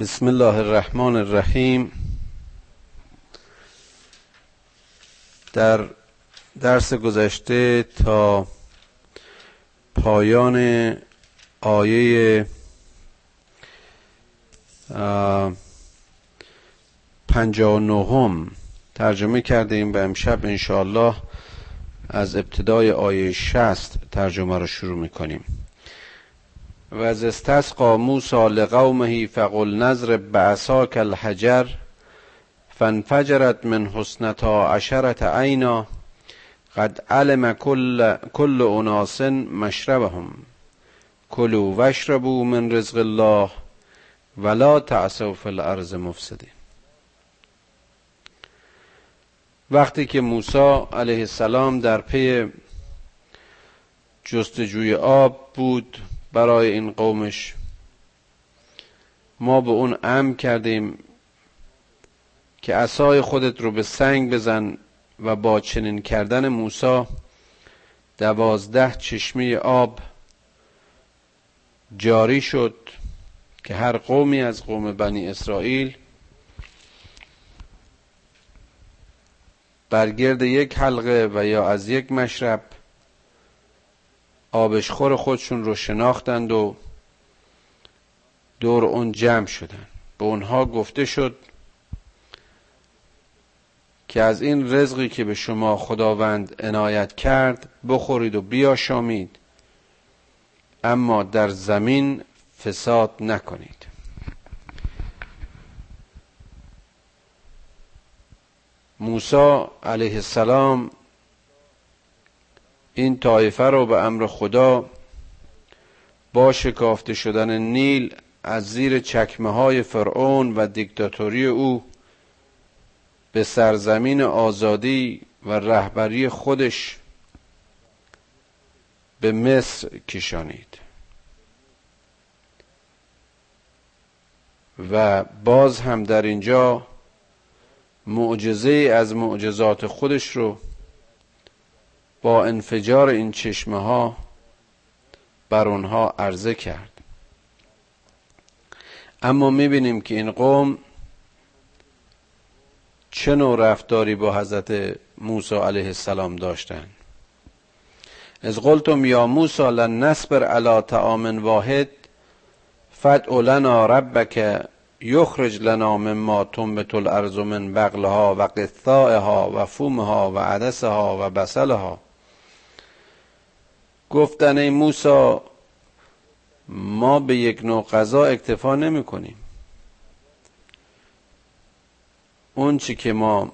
بسم الله الرحمن الرحیم. در درس گذشته تا پایان آیه پنجاه و نهم ترجمه کردیم و امشب انشاءالله از ابتدای آیه شست ترجمه رو شروع می‌کنیم. و از استسقا موسی لقومه فقل نظر بعصاک الحجر فانفجرت من حسنتا عشرت عینا قد علم كل, كل اناس مشربهم. کلوا واشربوا من رزق الله ولا تعصوا في الارض مفسدین. وقتی که موسی علیه السلام در پی جستجوی آب بود برای این قومش. ما به اون امر کردیم که اسای خودت رو به سنگ بزن و با چنین کردن موسی دوازده چشمه آب جاری شد که هر قومی از قوم بنی اسرائیل برگرد یک حلقه و یا از یک مشرب آبشخور خودشون رو شناختند و دور اون جمع شدن. به اونها گفته شد که از این رزقی که به شما خداوند عنایت کرد بخورید و بیاشامید اما در زمین فساد نکنید. موسی علیه السلام این طایفه رو به امر خدا با شکافته شدن نیل از زیر چکمه های فرعون و دیکتاتوری او به سرزمین آزادی و رهبری خودش به مصر کشانید. و باز هم در اینجا معجزه از معجزات خودش رو با انفجار این چشمه ها بر اونها عرضه کرد. اما می‌بینیم که این قوم چه نوع رفتاری با حضرت موسی علیه السلام داشتند از قلتم یا موسی لن نصبر علی طعام واحد فدع لنا ربک یخرج لنا مما تنبت الارض من بغلها و قثائها و فومها و عدسها و بسلها گفتن ای موسا ما به یک نوع غذا اکتفا نمی کنیم اون چی که ما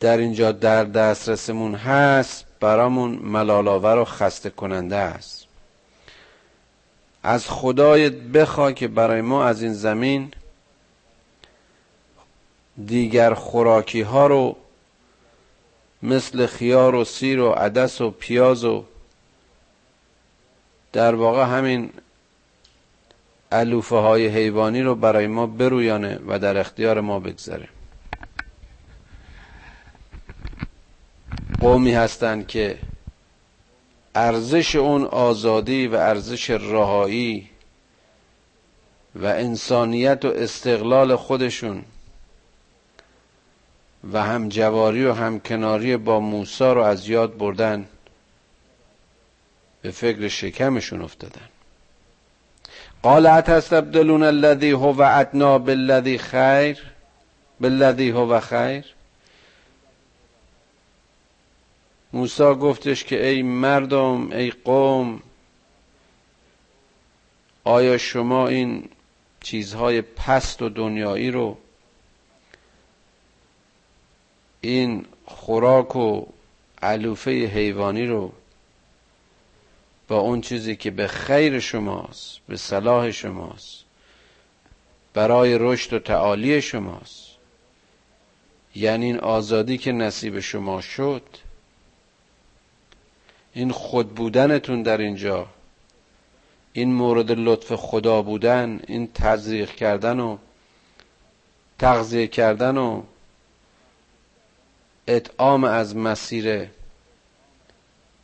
در اینجا در دسترسمون هست برامون ملالاور و خسته کننده است. از خدایت بخوا که برای ما از این زمین دیگر خوراکی ها رو مثل خیار و سیر و عدس و پیاز و در واقع همین علوفه های حیوانی رو برای ما برویانه و در اختیار ما بگذاره. قومی هستند که ارزش اون آزادی و ارزش رهایی و انسانیت و استقلال خودشون و هم جواری و هم کناری با موسی رو از یاد بردن. به فکر شکمشون افتادن. قال اتستبدلون الذي هو ادنا بالذي خیر؟ بالذي هو خیر؟ موسی گفتش که ای مردم ای قوم آیا شما این چیزهای پست و دنیایی رو این خوراک و علوفه حیوانی رو با اون چیزی که به خیر شماست به صلاح شماست برای رشد و تعالی شماست. یعنی این آزادی که نصیب شما شد این خود بودنتون در اینجا این مورد لطف خدا بودن این تزریق کردن و تغذیه کردن و اطعام از مسیر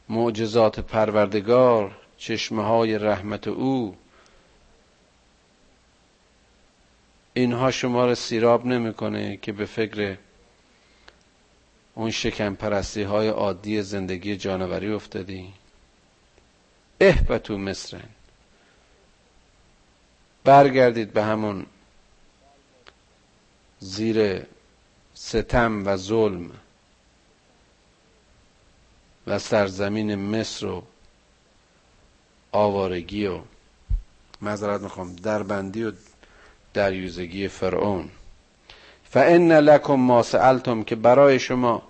معجزات پروردگار چشمه های رحمت او. اینها شما رو سیراب نمی‌کنه که به فکر اون شکم پرستی های عادی زندگی جانوری افتادی. اهبتو مصرن. برگردید به همون زیر ستم و ظلم. و سرزمین مصر و آوارگی و معذرت می‌خوام دربندی و دریوزگی فرعون. فان لکم ما سألتم که برای شما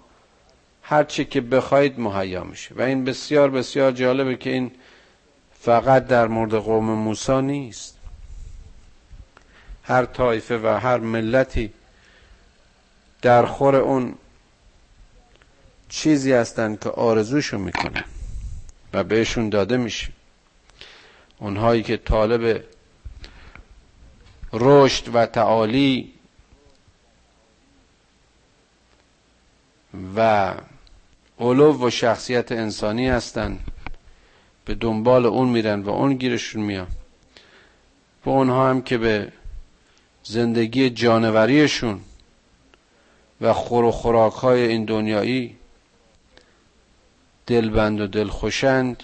هر چی که بخواید مهیا میشه. و این بسیار بسیار جالبه که این فقط در مورد قوم موسی نیست. هر طایفه و هر ملتی در خور اون چیزی هستند که آرزوشو می‌کنن و بهشون داده میشه اونهایی که طالب رشد و تعالی و علو و شخصیت انسانی هستند به دنبال اون میرن و اون گیرشون میان. و اونها هم که به زندگی جانوریشون و خور و خوراک های این دنیایی دلبند و دلخوشند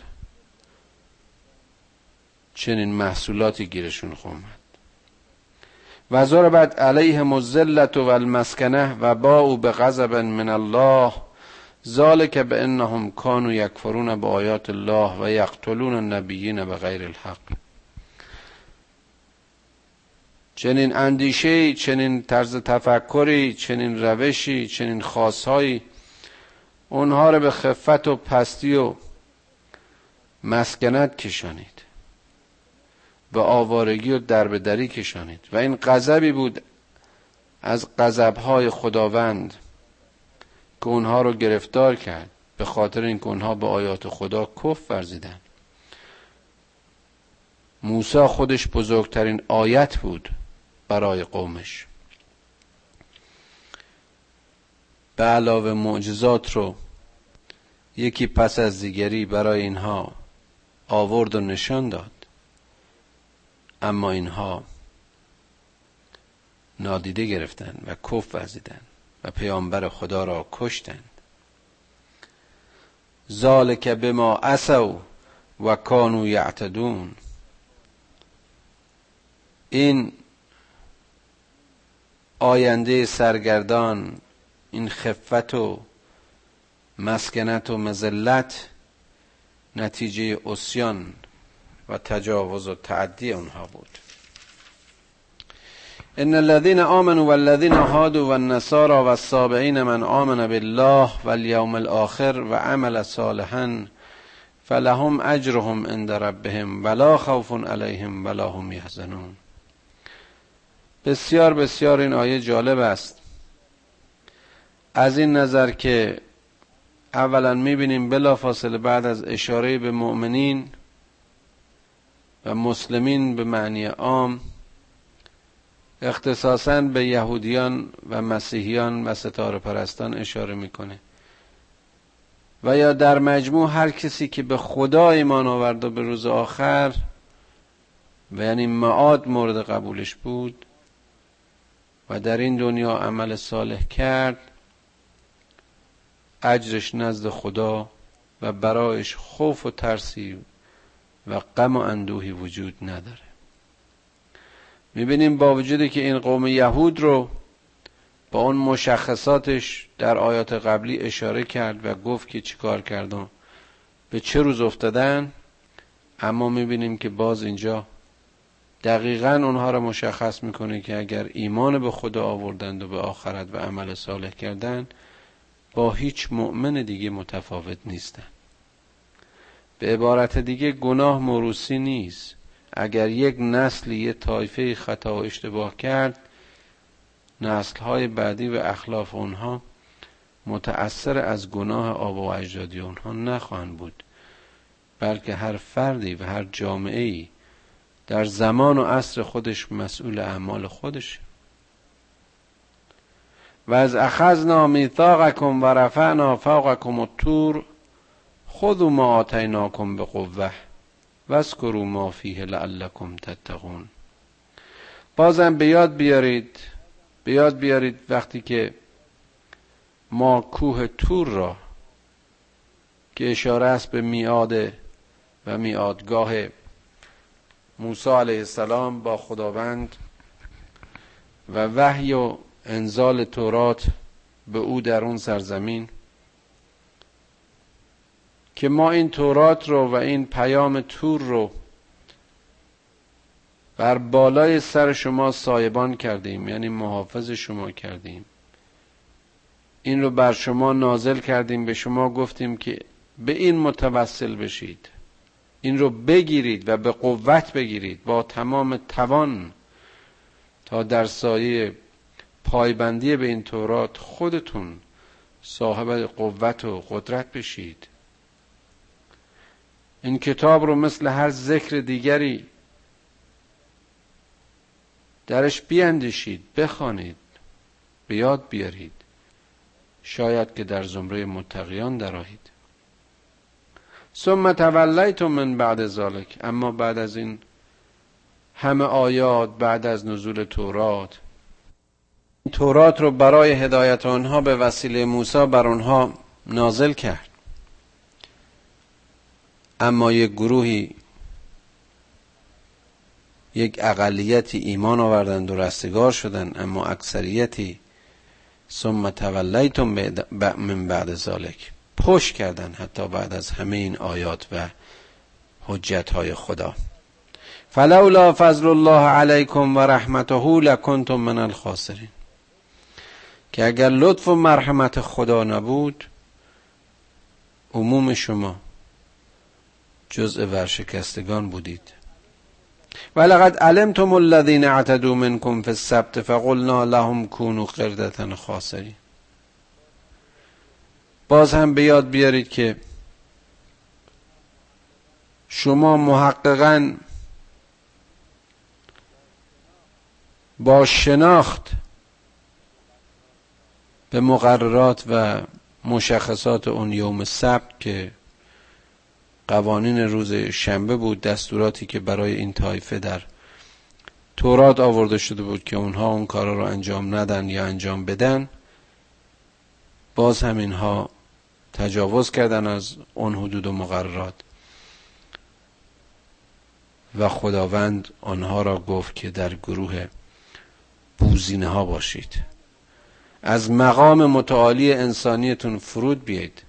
چنین محصولاتی گیرشون خومد و بعد علیه مزلت و المسکنه و با او به غضب من الله. ذالک به انهم کانوا یکفرون به آیات الله و یقتلون النبیین به غیر الحق. چنین اندیشه چنین طرز تفکری چنین روشی چنین خاصهایی اونها رو به خفت و پستی و مسکنت کشانید. به آوارگی و دربدری کشانید. و این غضبی بود از غضبهای خداوند که اونها رو گرفتار کرد. به خاطر اینکه اونها به آیات خدا کف ورزیدن موسی خودش بزرگترین آیت بود برای قومش. به علاوه معجزات رو یکی پس از دیگری برای اینها آورد و نشان داد. اما اینها نادیده گرفتن و کف وزیدن و پیامبر خدا را کشتند. ذالک بما اسو و کانو یعتدون. این آینده سرگردان این خفت و مسکنت و مزلت نتیجه اسیان و تجاوز و تعدی اونها بود. ان الذين آمنوا والذين هادوا والنصارى والصابعين من آمن بالله واليوم الآخر وعمل صالحا فلهم اجرهم عند ربهم ولا خوف عليهم ولا هم يحزنون بسیار بسیار این آیه جالب است. از این نظر که اولا می‌بینیم بلا فاصله بعد از اشاره به مؤمنین و مسلمین به معنی عام اختصاصا به یهودیان و مسیحیان و ستاره پرستان اشاره می‌کنه. و یا در مجموع هر کسی که به خدا ایمان آورد و به روز آخر و یعنی معاد مورد قبولش بود و در این دنیا عمل صالح کرد اجرش نزد خدا و برایش خوف و ترسی و غم و اندوهی وجود نداره. می‌بینیم با وجودی که این قوم یهود رو با اون مشخصاتش در آیات قبلی اشاره کرد و گفت که چیکار کردن. به چه روز افتادن؟ اما می‌بینیم که باز اینجا دقیقا اونها را مشخص می‌کنه که اگر ایمان به خدا آوردند و به آخرت و عمل صالح کردن با هیچ مؤمن دیگه متفاوت نیستن. به عبارت دیگه گناه موروسی نیست. اگر یک نسلی یه طایفه خطا و اشتباه کرد نسلهای بعدی و اخلاف اونها متأثر از گناه آب و اجدادی اونها نخواهند بود. بلکه هر فردی و هر جامعه ای در زمان و عصر خودش مسئول اعمال خودشه. و از اخذنا میثاقکم و رفعنا فوقکم الطور خذوا ما آتیناکم به قوه واذکروا ما فیه لعلکم تتقون. بازم به یاد بیارید به یاد بیارید وقتی که ما کوه تور را که اشاره است به میاد و میادگاه موسی علیه السلام با خداوند و وحی و انزال تورات به او در اون سرزمین که ما این تورات رو و این پیام تور رو بر بالای سر شما سایبان کردیم یعنی محافظ شما کردیم. این رو بر شما نازل کردیم به شما گفتیم که به این متوسل بشید. این رو بگیرید و به قوت بگیرید با تمام توان تا در سایه پایبندی به این تورات خودتون صاحب قوت و قدرت بشید. این کتاب رو مثل هر ذکر دیگری درش بیاندیشید بخوانید به یاد بیارید. شاید که در زمره متقیان درآیید. ثم تولیتم من بعد ذالک اما بعد از این همه آیات بعد از نزول تورات تورات رو برای هدایت آنها به وسیله موسی بر آنها نازل کرد. اما یک گروهی یک اقلیتی ایمان آوردند و رستگار شدند اما اکثریتی ثم تولیتم من بعد ذالک پشت کردن حتی بعد از همه این آیات و حجت های خدا. فلولا فضل الله علیکم و رحمته لکنتم من الخاسرین. که اگر لطف و مرحمت خدا نبود عموم شما جزء ورشکستگان بودید. ولقد علمتم الذين اعتدوا منكم في السبت فقلنا لهم كونوا قردة خاسرین. باز هم به یاد بیارید که شما محققا با شناخت به مقررات و مشخصات اون یوم سبت که قوانین روز شنبه بود دستوراتی که برای این طایفه در تورات آورده شده بود که اونها اون کارا رو انجام ندن یا انجام بدن باز هم اینها تجاوز کردن از اون حدود و مقررات. و خداوند آنها را گفت که در گروه بوزینه ها باشید. از مقام متعالی انسانیتون فرود بیاید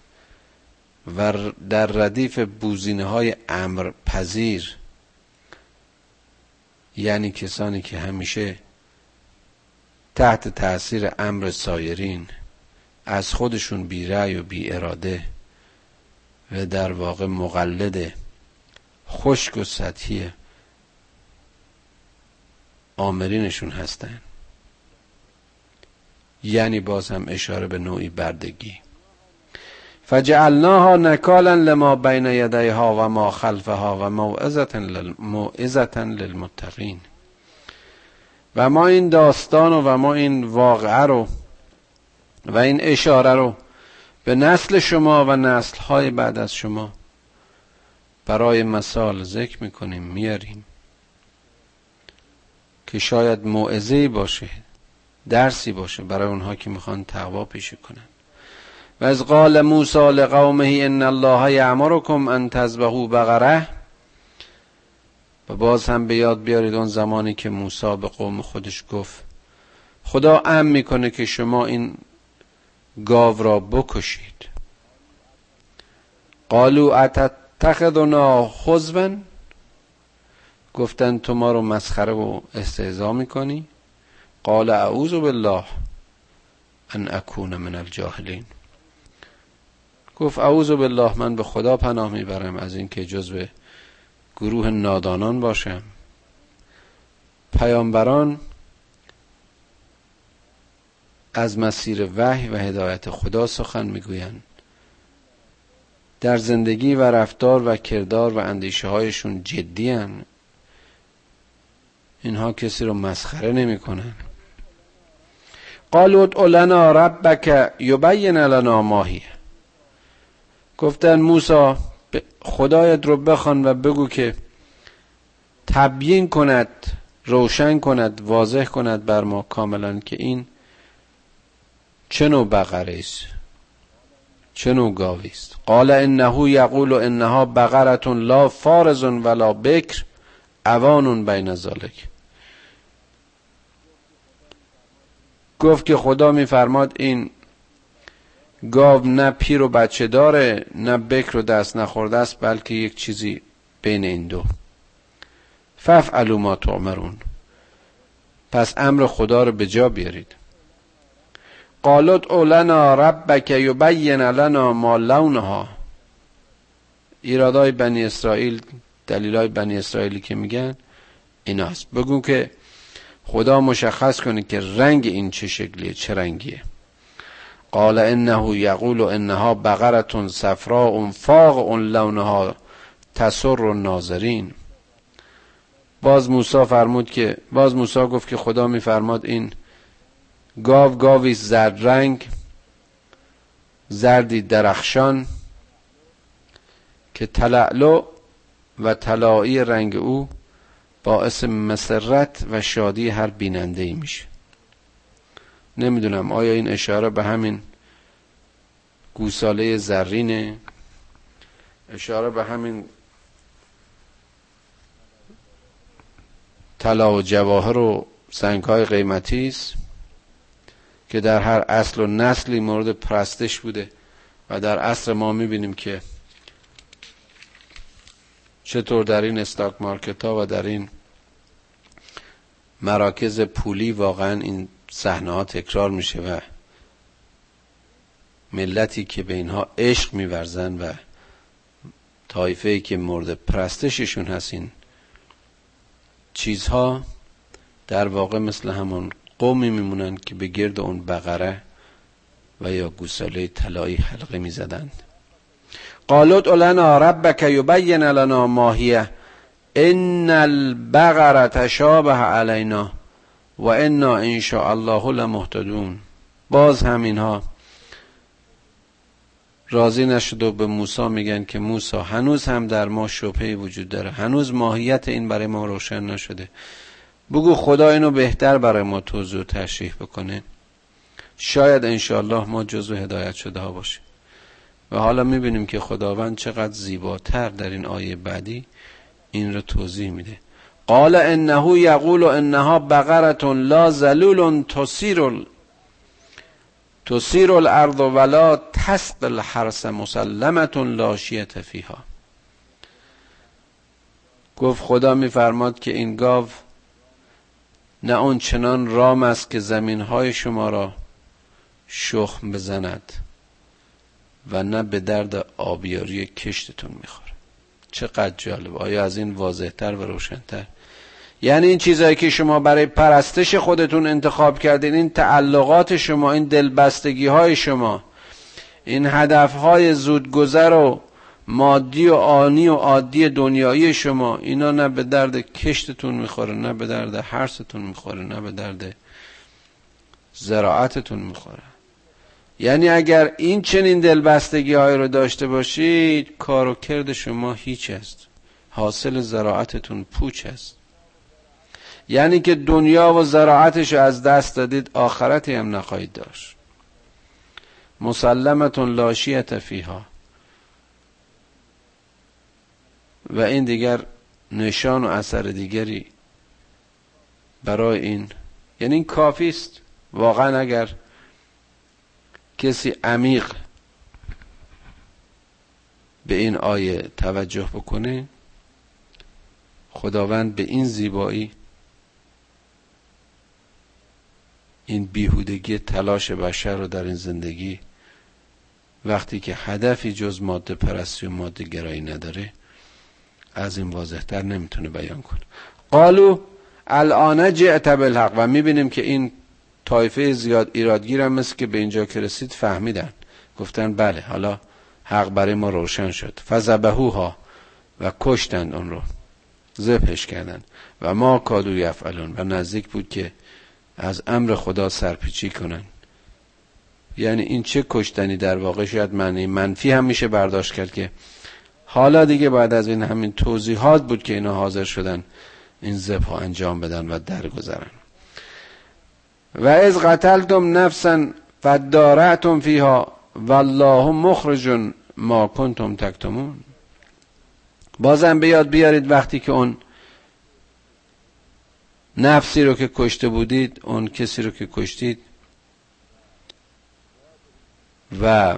و در ردیف بوزینه های امر پذیر یعنی کسانی که همیشه تحت تاثیر امر سایرین از خودشون بی رأی و بی اراده و در واقع مقلد خشک و سطحی آمرینشون هستن. یعنی باز هم اشاره به نوعی بردگی. فجعلناها نکالا لما بین یدیها و ما خلفها و موعظتا للمتقین. و ما این داستان و ما این واقعه رو و این اشاره رو به نسل شما و نسل های بعد از شما برای مثال ذکر می‌کنیم میاریم. که شاید موعظه باشه. درسی باشه برای اونها که می‌خوان تقوا پیشه کنن. و از قال موسی لقومه ان الله یعمرکم ان تذبحوا بقره. و باز هم به یاد بیارید اون زمانی که موسی به قوم خودش گفت خدا ام می‌کنه که شما این گاو را بکشید. قالو اتتخذنا خزبا گفتن تو ما رو مسخره و استهزا می‌کنی؟ قال اعوذ بالله ان اکون من الجاهلین. گفت اعوذ بالله من به خدا پناه می‌برم از اینکه جزو گروه نادانان باشم. پیامبران از مسیر وحی و هدایت خدا سخن می‌گویند. در زندگی و رفتار و کردار و اندیشه هایشون جدی هن. اینها کسی رو مسخره نمی‌کنن. قالوا ادع لنا ربک یبین لنا ماهی گفتن موسی خدایت رو بخوان و بگو که تبیین کند روشن کند واضح کند بر ما کاملا که این چه نوع بقره است؟ چه نوع گاوی است؟ قال انه یقول انها بقره لا فارز ولا بکر اوان بین ذالک گفت که خدا میفرماد این گاو نه پیر و بچه داره نه بکر و دست نخورده است بلکه یک چیزی بین این دو. ففعلوا ما تؤمرون. پس امر خدا رو به جا بیارید. قالت اولنا ربک یبین لنا ما لونها. ایرادای بنی اسرائیل دلیلای بنی اسرائیلی که میگن ایناست. بگو که خدا مشخص کنه که رنگ این چه شکلیه چه رنگیه. قال انه یقول انها بقرة صفراء فاق لونها تسر الناظرین. باز موسی فرمود که باز موسی گفت که خدا میفرماد این گاو گاوی زرد رنگ زردی درخشان که تلعلو و طلایی رنگ او باعث مسرت و شادی هر بیننده ای میشه. نمی‌دونم آیا این اشاره به همین گوساله زرینه؟ اشاره به همین طلا و جواهر و سنگ های قیمتی است که در هر اصل و نسلی مورد پرستش بوده و در اصل ما می‌بینیم که چطور در این استاک مارکت ها و در این مراکز پولی واقعا این صحنه ها تکرار میشه و ملتی که به اینها عشق میورزن و طایفه که مورد پرستششون هست این چیزها در واقع مثل همون قومی میمونن که به گرد اون بقره و یا گوساله طلایی حلقه می‌زدند. قالت لنا ربک یبین لنا ماهیه ان البقره تشابه علینا و انا ان شاء الله لمهتدون. باز همینها. راضی نشد و به موسی میگن که موسی هنوز هم در ما شبهه وجود داره. هنوز ماهیت این برای ما روشن نشده. بگو خدا اینو بهتر برای ما توضیح تشریح بکنه. شاید انشاءالله ما جزو هدایت شده ها باشیم. و حالا می‌بینیم که خداوند چقدر زیباتر در این آیه بعدی این رو توضیح میده. قال انه یقول انها بقره لا ذلول تسیر تسیر الارض ولا تسق الحرس مسلمت لا شیت فیها. گفت خدا میفرماد که این گاو نه اون چنان رام است که زمین های شما را شخم بزند. و نه به درد آبیاری کشتتون می‌خوره. چقدر جالب. آیا از این واضحتر و روشنتر؟ یعنی این چیزهایی که شما برای پرستش خودتون انتخاب کردین این تعلقات شما این دلبستگی های شما این هدف های زودگذر و مادی و آنی و عادی دنیایی شما اینا نه به درد کشتتون می‌خوره نه به درد حرستون می‌خوره نه به درد زراعتتون می‌خوره. یعنی اگر این چنین دلبستگی های رو داشته باشید کار و کرد شما هیچ است. حاصل زراعتتون پوچ است. یعنی که دنیا و زراعتش از دست دادید آخرتی هم نخواهید داشت. مسلمتون لاشیت فیها. و این دیگر نشان و اثر دیگری برای این یعنی این کافی است. واقعا اگر کسی عمیق به این آیه توجه بکنه خداوند به این زیبایی این بیهودگی تلاش بشر رو در این زندگی وقتی که هدفی جز ماده پرستی و ماده گرایی نداره از این واضحتر نمی‌تونه بیان کنه. قالو الان جئت بالحق و می‌بینیم که این طایفه زیاد ایرادگیر هم مثل که به اینجا که رسید فهمیدن. گفتن بله حالا حق برای ما روشن شد. فزبهوها و کشتند اون رو. زبهش کردن. و ما کادو یفعلون. و نزدیک بود که از امر خدا سرپیچی کنن. یعنی این چه کشتنی در واقع شاید معنی منفی هم میشه برداشت کرد که حالا دیگه بعد از این همین توضیحات بود که اینا حاضر شدن این ذبح انجام بدن و درگذرن. و از قتلتم نفسا فدارعتم فیها والله مخرج ما کنتم تکتمون. بازم به یاد بیارید وقتی که اون نفسی رو که کشته بودید اون کسی رو که کشتید و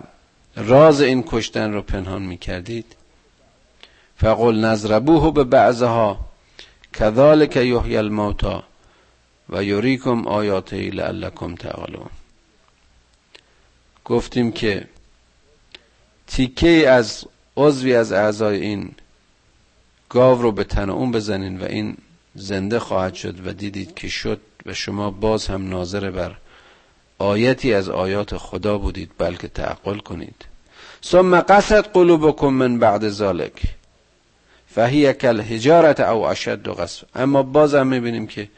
راز این کشتن رو پنهان می کردید فقل نظربوه به بعضها کذالک یحیی الموتا و یوریکم آیاته لعلکم تعقلون. گفتیم که تیکه از عضوی از اعضای این گاو رو به تن اون بزنین و این زنده خواهد شد و دیدید که شد و شما باز هم ناظر بر آیتی از آیات خدا بودید بلکه تعقل کنید. ثم قصد قلوبکم من بعد ذالک فهی کل هجارت او اشد و قصف اما باز هم می‌بینیم که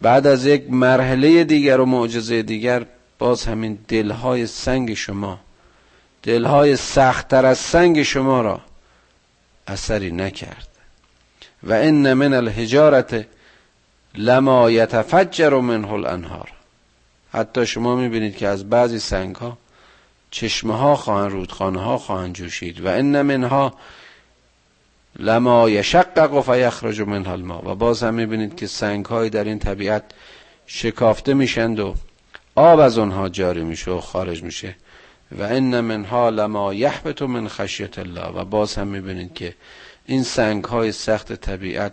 بعد از یک مرحله دیگر و معجزه دیگر باز همین دلهای سنگ شما دلهای سختتر از سنگ شما را اثری نکرد. و ان من الحجارت لما یتفجر منه الانهار. حتی شما می‌بینید که از بعضی سنگ ها چشمه ها خواهند رودخانه ها خواهند جوشید. و ان منها لما یشقق و فیخرج منها الماء. و باز هم می‌بینید که سنگ های در این طبیعت شکافته میشند و آب از اونها جاری میشه و خارج میشه. و ان منها لما یحبط من خشیت الله. و باز هم می‌بینید که این سنگ های سخت طبیعت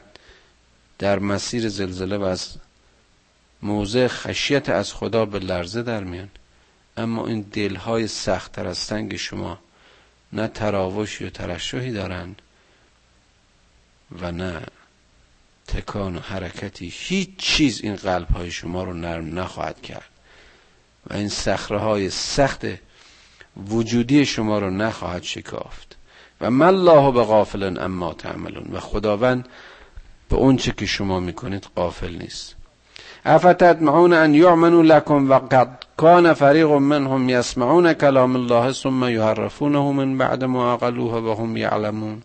در مسیر زلزله و از موضع خشیت از خدا به لرزه در میان. اما این دل های سخت تر از سنگ شما نه تراوشی و ترشحی دارند و نه تکان و حرکتی. هیچ چیز این قلب های شما رو نرم نخواهد کرد. و این سخره های سخت وجودی شما رو نخواهد شکافت. و من الله به غافل اما تعملون. و خداوند به اون چه که شما می‌کنید غافل نیست. افتطمعون ان یعمنوا لكم وقد كان فریق منهم یسمعون کلام الله ثم یحرفونه من بعد ما عقلوه و هم یعلمون.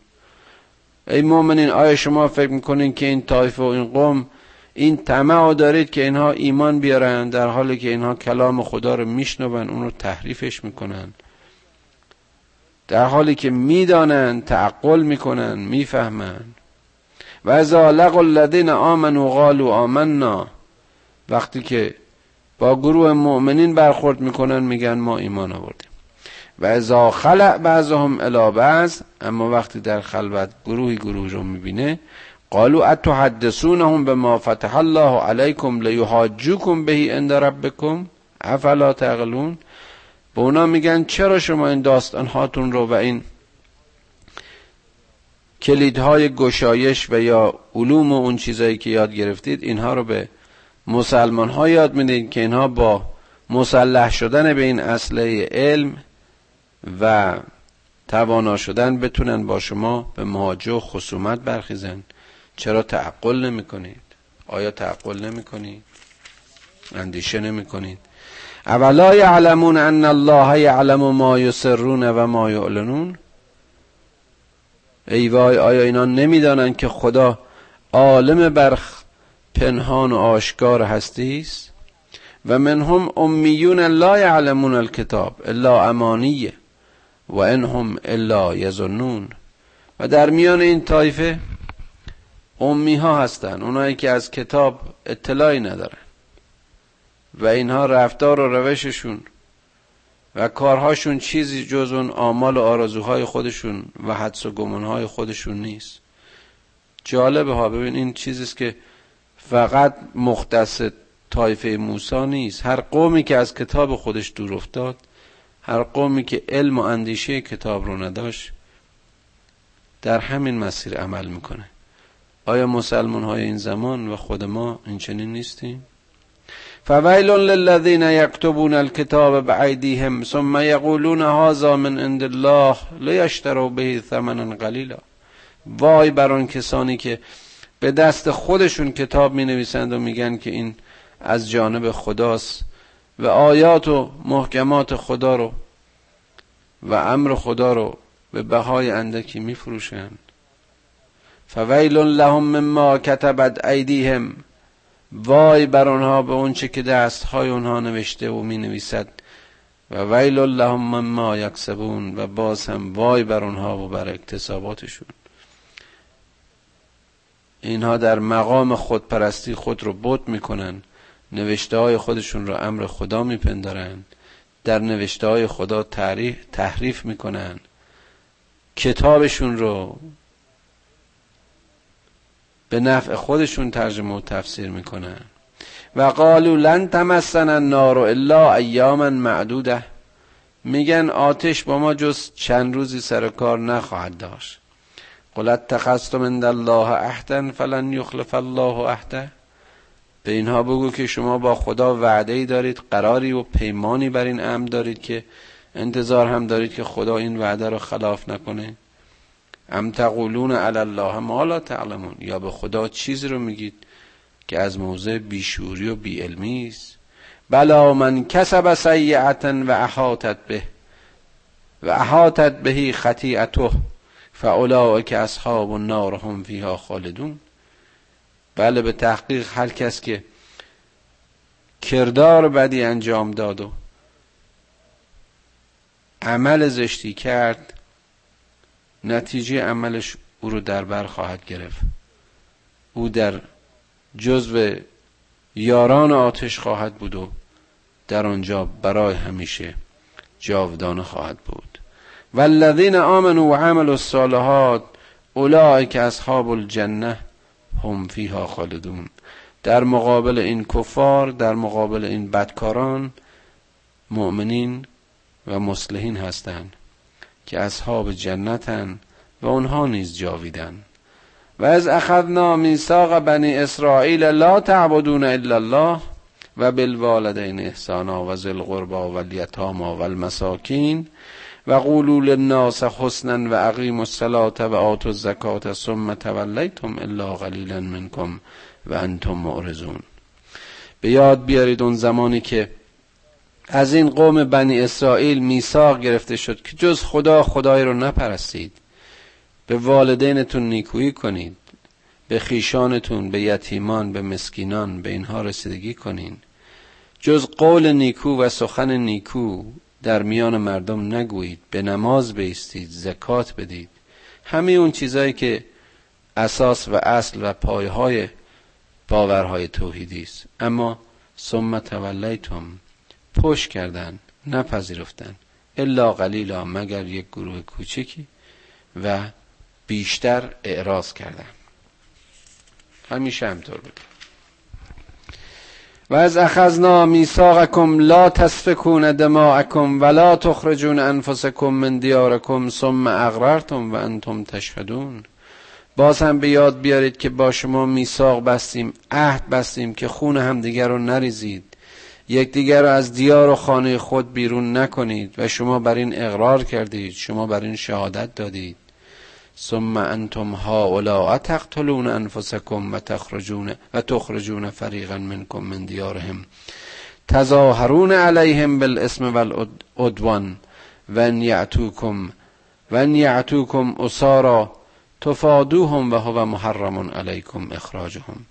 ای مؤمنین آیا شما فکر می‌کنین که این طایفه و این قوم این طمع دارید که اینها ایمان بیارن در حالی که اینها کلام خدا رو میشنون اون رو تحریفش می‌کنن؟ در حالی که می‌دانن تعقل می‌کنن می‌فهمن. و از لقوا الذین آمنوا قالوا آمنا. وقتی که با گروه مؤمنین برخورد می‌کنن میگن ما ایمان آوردیم. و ازا خلع بعضهم الی بعض اما وقتی در خلوت گروهی گروه رو می‌بینه قالوا به ما فتح الله علیکم لیحاجوکم بهی عند ربکم؟ افلا تعقلون؟ به اونا میگن چرا شما این داستان هاتون رو و این کلیدهای گشایش و یا علوم و اون چیزایی که یاد گرفتید اینها رو به مسلمان ها یاد می‌دید که اینها با مسلح شدن به این اصله علم و توانا شدن بتونن با شما به مواجه و خصومت برخیزن. چرا تعقل نمی کنید آیا تعقل نمی کنید اندیشه نمی کنید اولا یعلمون ان الله یعلم ما یسرون و ما یعلنون. ای وای آیا اینا نمی‌دانند که خدا عالم بر پنهان و آشکار هستی است و منهم امیون لا یعلمون الکتاب الا امانیه. و انهم الا یظنون. و در میان این طایفه امی ها هستن اونایی که از کتاب اطلاعی ندارن. و اینها رفتار و روششون و کارهاشون چیزی جز اون آمال و آرزوهای خودشون و حدس و گمانهای خودشون نیست. جالبه ها ببین این چیزیست که فقط مختص طایفه موسی نیست. هر قومی که از کتاب خودش دور افتاد هر قومی که علم و اندیشه کتاب رو نداشت در همین مسیر عمل می‌کنه. آیا مسلمان های این زمان و خود ما این چنین نیستیم؟ فویل للذین یکتبون الكتاب بعیدیهم ثم یقولون هذا من عند الله لیشتروا به ثمنا قلیلا. وای بر آن کسانی که به دست خودشون کتاب می نویسند و میگن که این از جانب خداست. و آیات و محکمات خدا رو و امر خدا رو به بهای اندکی می فروشند فویل لهم مما کتبت ایدیهم. وای بر آنها به اونچه که دستهای اونها نوشته و می نویسد و ویل لهم مما یکسبون و باز هم وای بر آنها و بر اکتساباتشون. اینها در مقام خودپرستی خود رو بوت می‌کنن. نوشته های خودشون رو امر خدا میپندارن. در نوشته های خدا تحریف می‌کنن. کتابشون رو به نفع خودشون ترجمه و تفسیر می‌کنن. و قالو لن تمسن النار الا ایاما معدوده. میگن آتش با ما جز چند روزی سر کار نخواهد داشت. قلت تخستم عند الله عهدا فلن یخلف الله عهده به اینها بگو که شما با خدا وعده ای دارید قراری و پیمانی بر این امر دارید که انتظار هم دارید که خدا این وعده رو خلاف نکنه. ام تقولون علی الله ما لا تعلمون. یا به خدا چیزی رو میگید که از موضع بیشوری و بیعلمی است. بلا من کسب سیعتا و احاطت به. و احاطت بهی خطیعته. که اصحاب النار هم فیها خالدون. بله به تحقیق هر کس که کردار بدی انجام داد و عمل زشتی کرد نتیجه عملش او رو در بر خواهد گرفت. او در جزو یاران آتش خواهد بود و در آنجا برای همیشه جاودانه خواهد بود. والذین آمنوا و عملوا الصالحات اولئک اصحاب الجنه. هم فیها خالدون. در مقابل این کفار در مقابل این بدکاران مؤمنین و مسلحین هستند که اصحاب جنتن و اونها نیز جاویدن. و از اخذنا میثاق بنی اسرائیل لا تعبدون الا الله و بالوالدین احسانا و ذل قربا و الیتاما و المساکین و قولوا للناس حسنا و اقیموا الصلاة و آتوا الزکات ثم تولیتم الا قلیلا منکم و انتم معرضون. به یاد بیارید اون زمانی که از این قوم بنی اسرائیل میثاق گرفته شد که جز خدا خدای رو نپرستید. به والدینتون نیکویی کنید. به خیشانتون به یتیمان به مسکینان به اینها رسیدگی کنین. جز قول نیکو و سخن نیکو در میان مردم نگویید به نماز بیستید زکات بدید. همه اون چیزهایی که اساس و اصل و پایهای باورهای توحیدی است. اما ثم تولیتم پشت کردن نپذیرفتن. الا قلیلا مگر یک گروه کوچکی و بیشتر اعراض کردن. همیشه همطور بود. و از اخذنا میثاقکم لا تسفکون دماءکم ولا تخرجون انفسکم من دیارکم ثم اغررتم و انتم تشهدون. باز هم به یاد بیارید که با شما میثاق بستیم عهد بستیم که خون همدیگر رو نریزید. یکدیگر را از دیار و خانه خود بیرون نکنید و شما بر این اقرار کردید شما بر این شهادت دادید. ثم انتم هؤلاء تقتلون انفسکم و تخرجون و تخرجون فریقا منکم من دیارهم. تظاهرون علیهم بالاسم والعدوان و ان یعتوکم و ان یعتوکم اسارا. تفادوهم و هو محرم علیکم اخراجهم.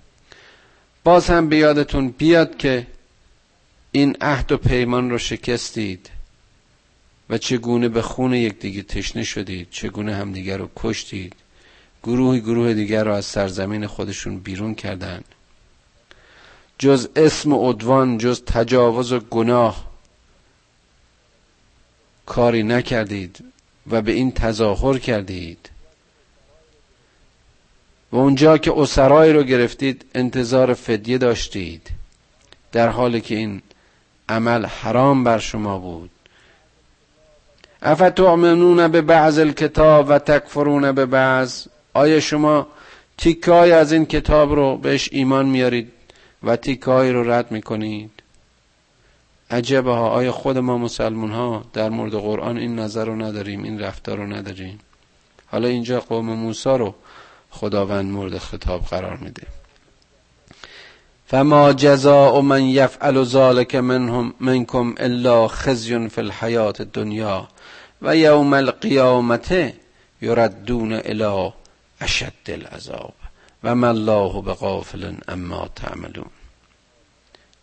باز هم به یادتون بیاد که این عهد و پیمان رو شکستید. و چگونه به خون یکدیگه تشنه شدید چگونه همدیگر رو کشتید؟ گروهی گروه دیگر رو از سرزمین خودشون بیرون کردند. جز اسم عدوان جز تجاوز و گناه کاری نکردید و به این تظاهر کردید. و اونجا که اسرای رو گرفتید انتظار فدیه داشتید. در حالی که این عمل حرام بر شما بود. افتؤمنون به بعض الکتاب و تکفرون به بعض آیا شما تیکای از این کتاب رو بهش ایمان میارید و تیکای رو رد می‌کنید؟ عجبه ها. آیا خود ما مسلمون ها در مورد قرآن این نظر رو نداریم این رفتار رو نداریم؟ حالا اینجا قوم موسی رو خداوند مورد خطاب قرار میده. فما جزاء من یفعل ذلك منهم منکم الا خزی فی الحیات الدنیا و یوم القیامت یردون الى اشد العذاب و ما الله بغافل اما تعملون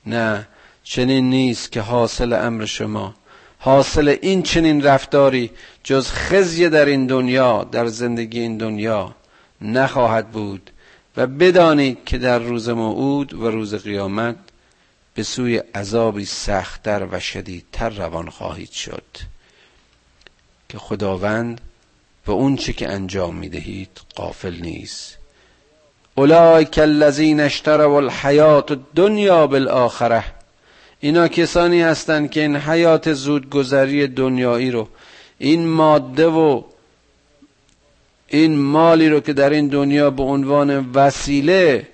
نه چنین نیست که حاصل امر شما. حاصل این چنین رفتاری جز خزی در این دنیا در زندگی این دنیا نخواهد بود. و بدانید که در روز موعود و روز قیامت به سوی عذابی سختتر و شدیدتر روان خواهید شد. که خداوند به اون چی که انجام می‌دهید قافل نیست. اولئک الذین اشتروا الحیات الدنیا بالآخره. اینا کسانی هستند که این حیات زودگذری دنیایی رو این ماده و این مالی رو که در این دنیا به عنوان وسیله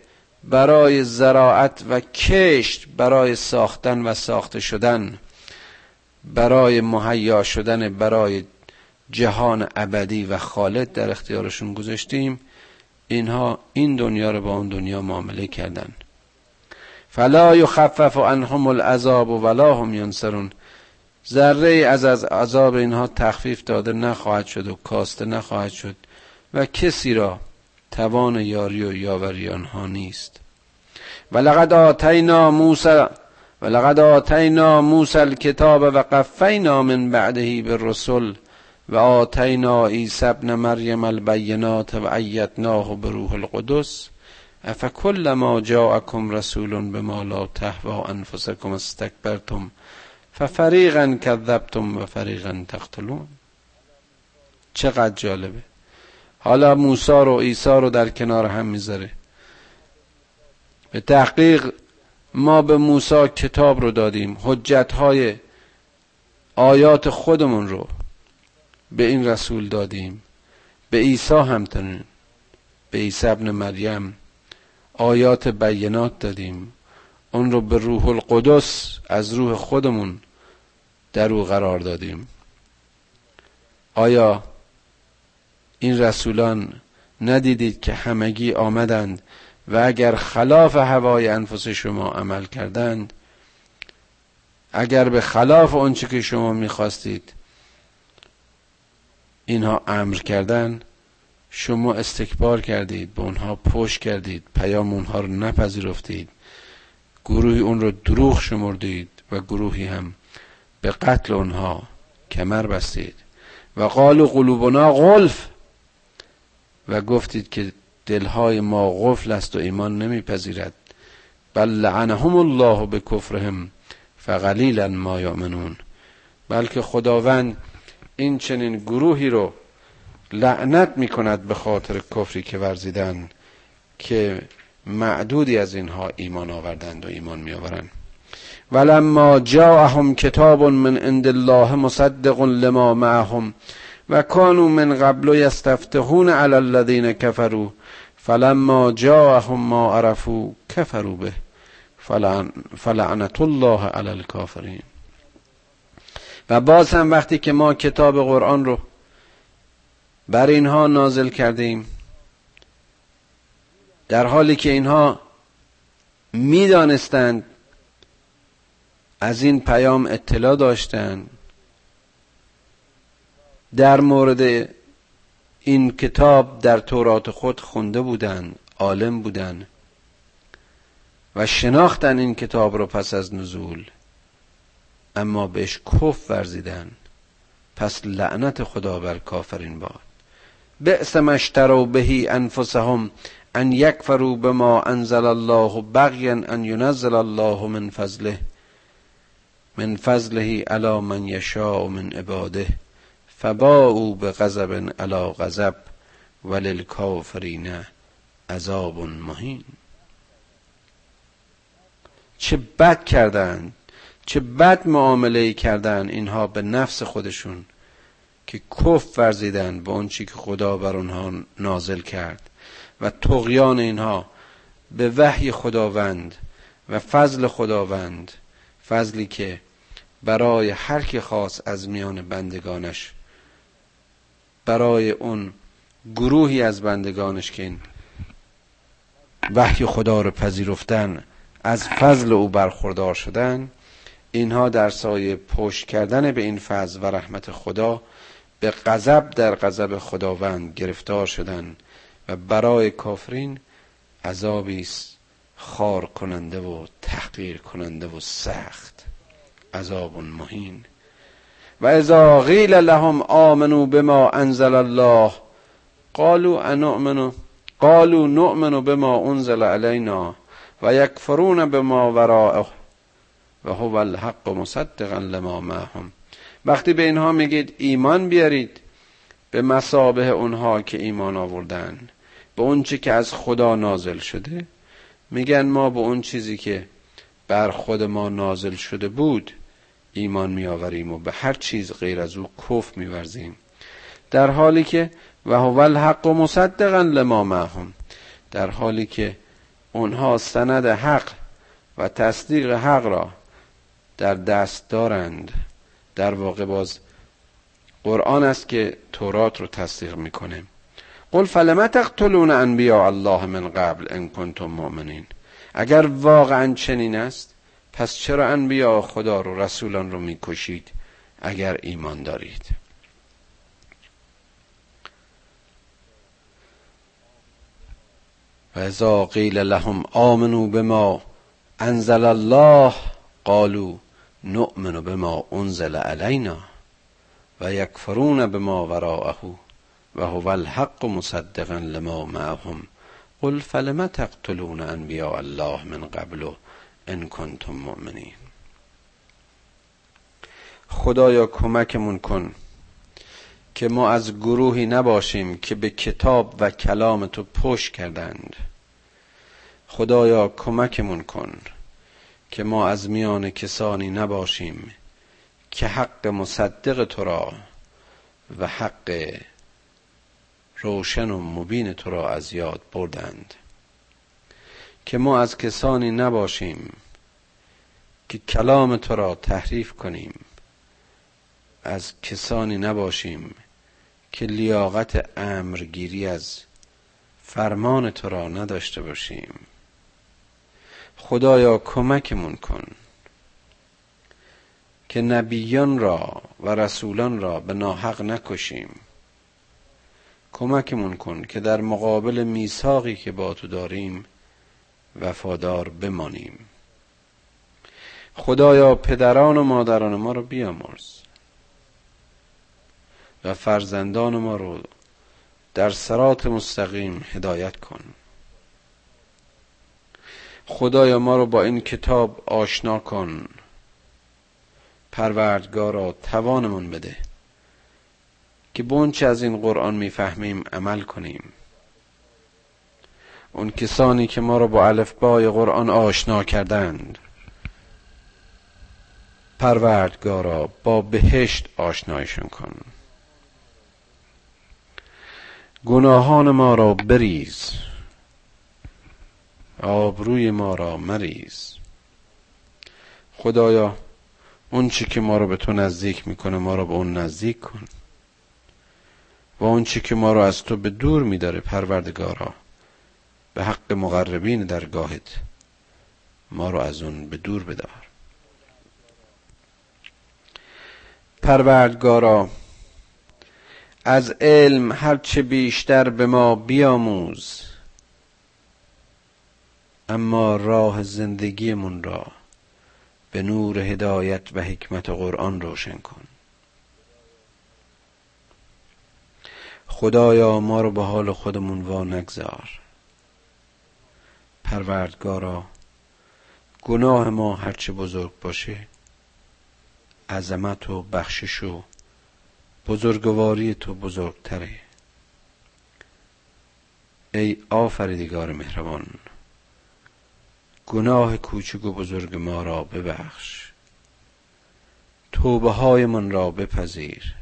برای زراعت و کشت برای ساختن و ساخته شدن برای مهیا شدن برای جهان ابدی و خالد در اختیارشون گذاشتیم. اینها این دنیا رو با اون دنیا معامله کردن. فلا یخفف عنهم العذاب ولا هم ینصرون. ذره از از عذاب اینها تخفیف داده نخواهد شد و کاسته نخواهد شد. و کسی را توان یاری و یاوری آنها نیست. ولقد آتینا موسی ولقد آتینا موسی الکتاب و قفینا من بعده بالرسل و آتینا عیسی ابن مریم البینات و ایتناه بروح القدس. افکل ما جاءکم رسول بما لا تهوا انفسکم استکبرتم ففریقا کذبتم و فریقا تقتلون. چقدر جالبه. حالا موسی رو عیسی رو در کنار هم می‌ذاره. به تحقیق ما به موسی کتاب رو دادیم حجت های آیات خودمون رو به این رسول دادیم. به عیسی همتنین به عیسی ابن مریم آیات بینات دادیم. اون رو به روح القدس از روح خودمون در او قرار دادیم. آیا این رسولان ندیدید که همگی آمدند و اگر خلاف هوای انفس شما عمل کردند اگر به خلاف آنچه که شما می‌خواستید اینها امر کردن شما استکبار کردید به اونها پشت کردید پیام اونها رو نپذیرفتید گروهی اون رو دروغ شمردید و گروهی هم به قتل اونها کمر بستید. و قالو قلوبنا غلف. و گفتید که دلهای ما غفل است و ایمان نمیپذیرد. بل لعنهم الله به کفرهم فقلیلا ما یامنون بلکه خداوند این چنین گروهی رو لعنت می کند به خاطر کفری که ورزیدن که معدودی از اینها ایمان آوردند و ایمان می آورند ولما جاءهم کتاب من عند الله مصدق لما معهم و کانوا من قبل یستفتحون علی الذین کفروا فلما جاءهم ما عرفوا کفروا به فلعنت الله علی الکافرین. و باز هم وقتی که ما کتاب قرآن رو بر اینها نازل کردیم در حالی که اینها می‌دانستند از این پیام اطلاع داشتند در مورد این کتاب در تورات خود خونده بودند عالم بودند و شناختن این کتاب رو پس از نزول. اما بهش کف ورزیدن. پس لعنت خدا بر کافرین باد. بئس اشتروا بهی انفسهم ان یکفروا بما انزل الله بغیا ان ینزل الله من فضله. من فضله علی من یشاء من عباده. فباءوا بغضب علی غضب وللکافرین عذاب مهین. چه بد کردند چه بد معامله کردن اینها به نفس خودشون که کف ورزیدن به اون چی که خدا بر اونها نازل کرد. و تقیان اینها به وحی خداوند و فضل خداوند فضلی که برای هر کی خاص از میان بندگانش برای اون گروهی از بندگانش که این وحی خدا رو پذیرفتن از فضل او برخوردار شدن اینها در سایه پشت کردن به این فضل و رحمت خدا به غضب در غضب خداوند گرفتار شدن و برای کافرین عذابی است خار کننده و تحقیر کننده و سخت. عذاب مهین. و اذا قیل لهم آمنوا بما انزل الله قالوا انؤمن قالوا نؤمن بما انزل علينا و یکفرون بما وراءه و هو الحق مصدقا لما معهم. وقتی به اینها میگید ایمان بیارید به مسابه اونها که ایمان آوردن به اون چی که از خدا نازل شده میگن ما به اون چیزی که بر خود ما نازل شده بود ایمان میآوریم و به هر چیز غیر از او کف میورزیم. در حالی که و هو الحق مصدقا لما معهم. در حالی که اونها سند حق و تصدیق حق را در دست دارند. در واقع باز قرآن است که تورات رو تصدیق می‌کنه. قل فلم تقتلون انبیاء الله من قبل ان کنتم مؤمنین. اگر واقعا چنین است پس چرا انبیاء خدا رو رسولان رو می‌کشید اگر ایمان دارید؟ و ازا قیل لهم آمنوا بما انزل الله قالوا نؤمن بما انزل علینا و یکفرون بما وراءه و هو الحق مصدقا لما معهم قل فلم تقتلون انبیاء الله من قبل ان کنتم مؤمنین. خدایا کمکمون کن که ما از گروهی نباشیم که به کتاب و کلام تو پشت کردند. خدایا کمکمون کن که ما از میان کسانی نباشیم که حق مصدق تو را و حق روشن و مبین تو را از یاد بردند. که ما از کسانی نباشیم که کلام تو را تحریف کنیم. از کسانی نباشیم که لیاقت امرگیری از فرمان تو را نداشته باشیم. خدایا کمکمون کن که نبیان را و رسولان را به ناحق نکشیم. کمکمون کن که در مقابل میثاقی که با تو داریم وفادار بمانیم. خدایا پدران و مادران ما رو بیامرز و فرزندان ما رو در سرات مستقیم هدایت کن. خدایا ما رو با این کتاب آشنا کن. پروردگارا توانمون بده که بونچه از این قرآن می‌فهمیم عمل کنیم. اون کسانی که ما رو با الفبای قرآن آشنا کردند. پروردگارا با بهشت آشنایشون کن. گناهان ما را بریز. آبروی ما را مریز. خدایا اون چی که ما رو به تو نزدیک می‌کنه ما رو به اون نزدیک کن. و اون چی که ما رو از تو به دور میداره پروردگارا به حق مقربین درگاهت. ما رو از اون به دور بدار. پروردگارا از علم هرچه بیشتر به ما بیاموز اما راه زندگیمون را به نور هدایت و حکمت قرآن روشن کن. خدایا ما رو به حال خودمون وا نگذار پروردگارا گناه ما هرچه بزرگ باشه عظمت و بخشش و بزرگواری تو بزرگتره. ای آفریدگار مهربان گناه کوچک و بزرگ ما را ببخش. توبه های من را بپذیر.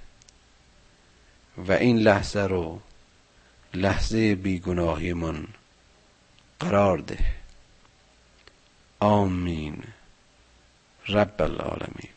و این لحظه رو لحظه بیگناهی من قرار ده. آمین. رب العالمین.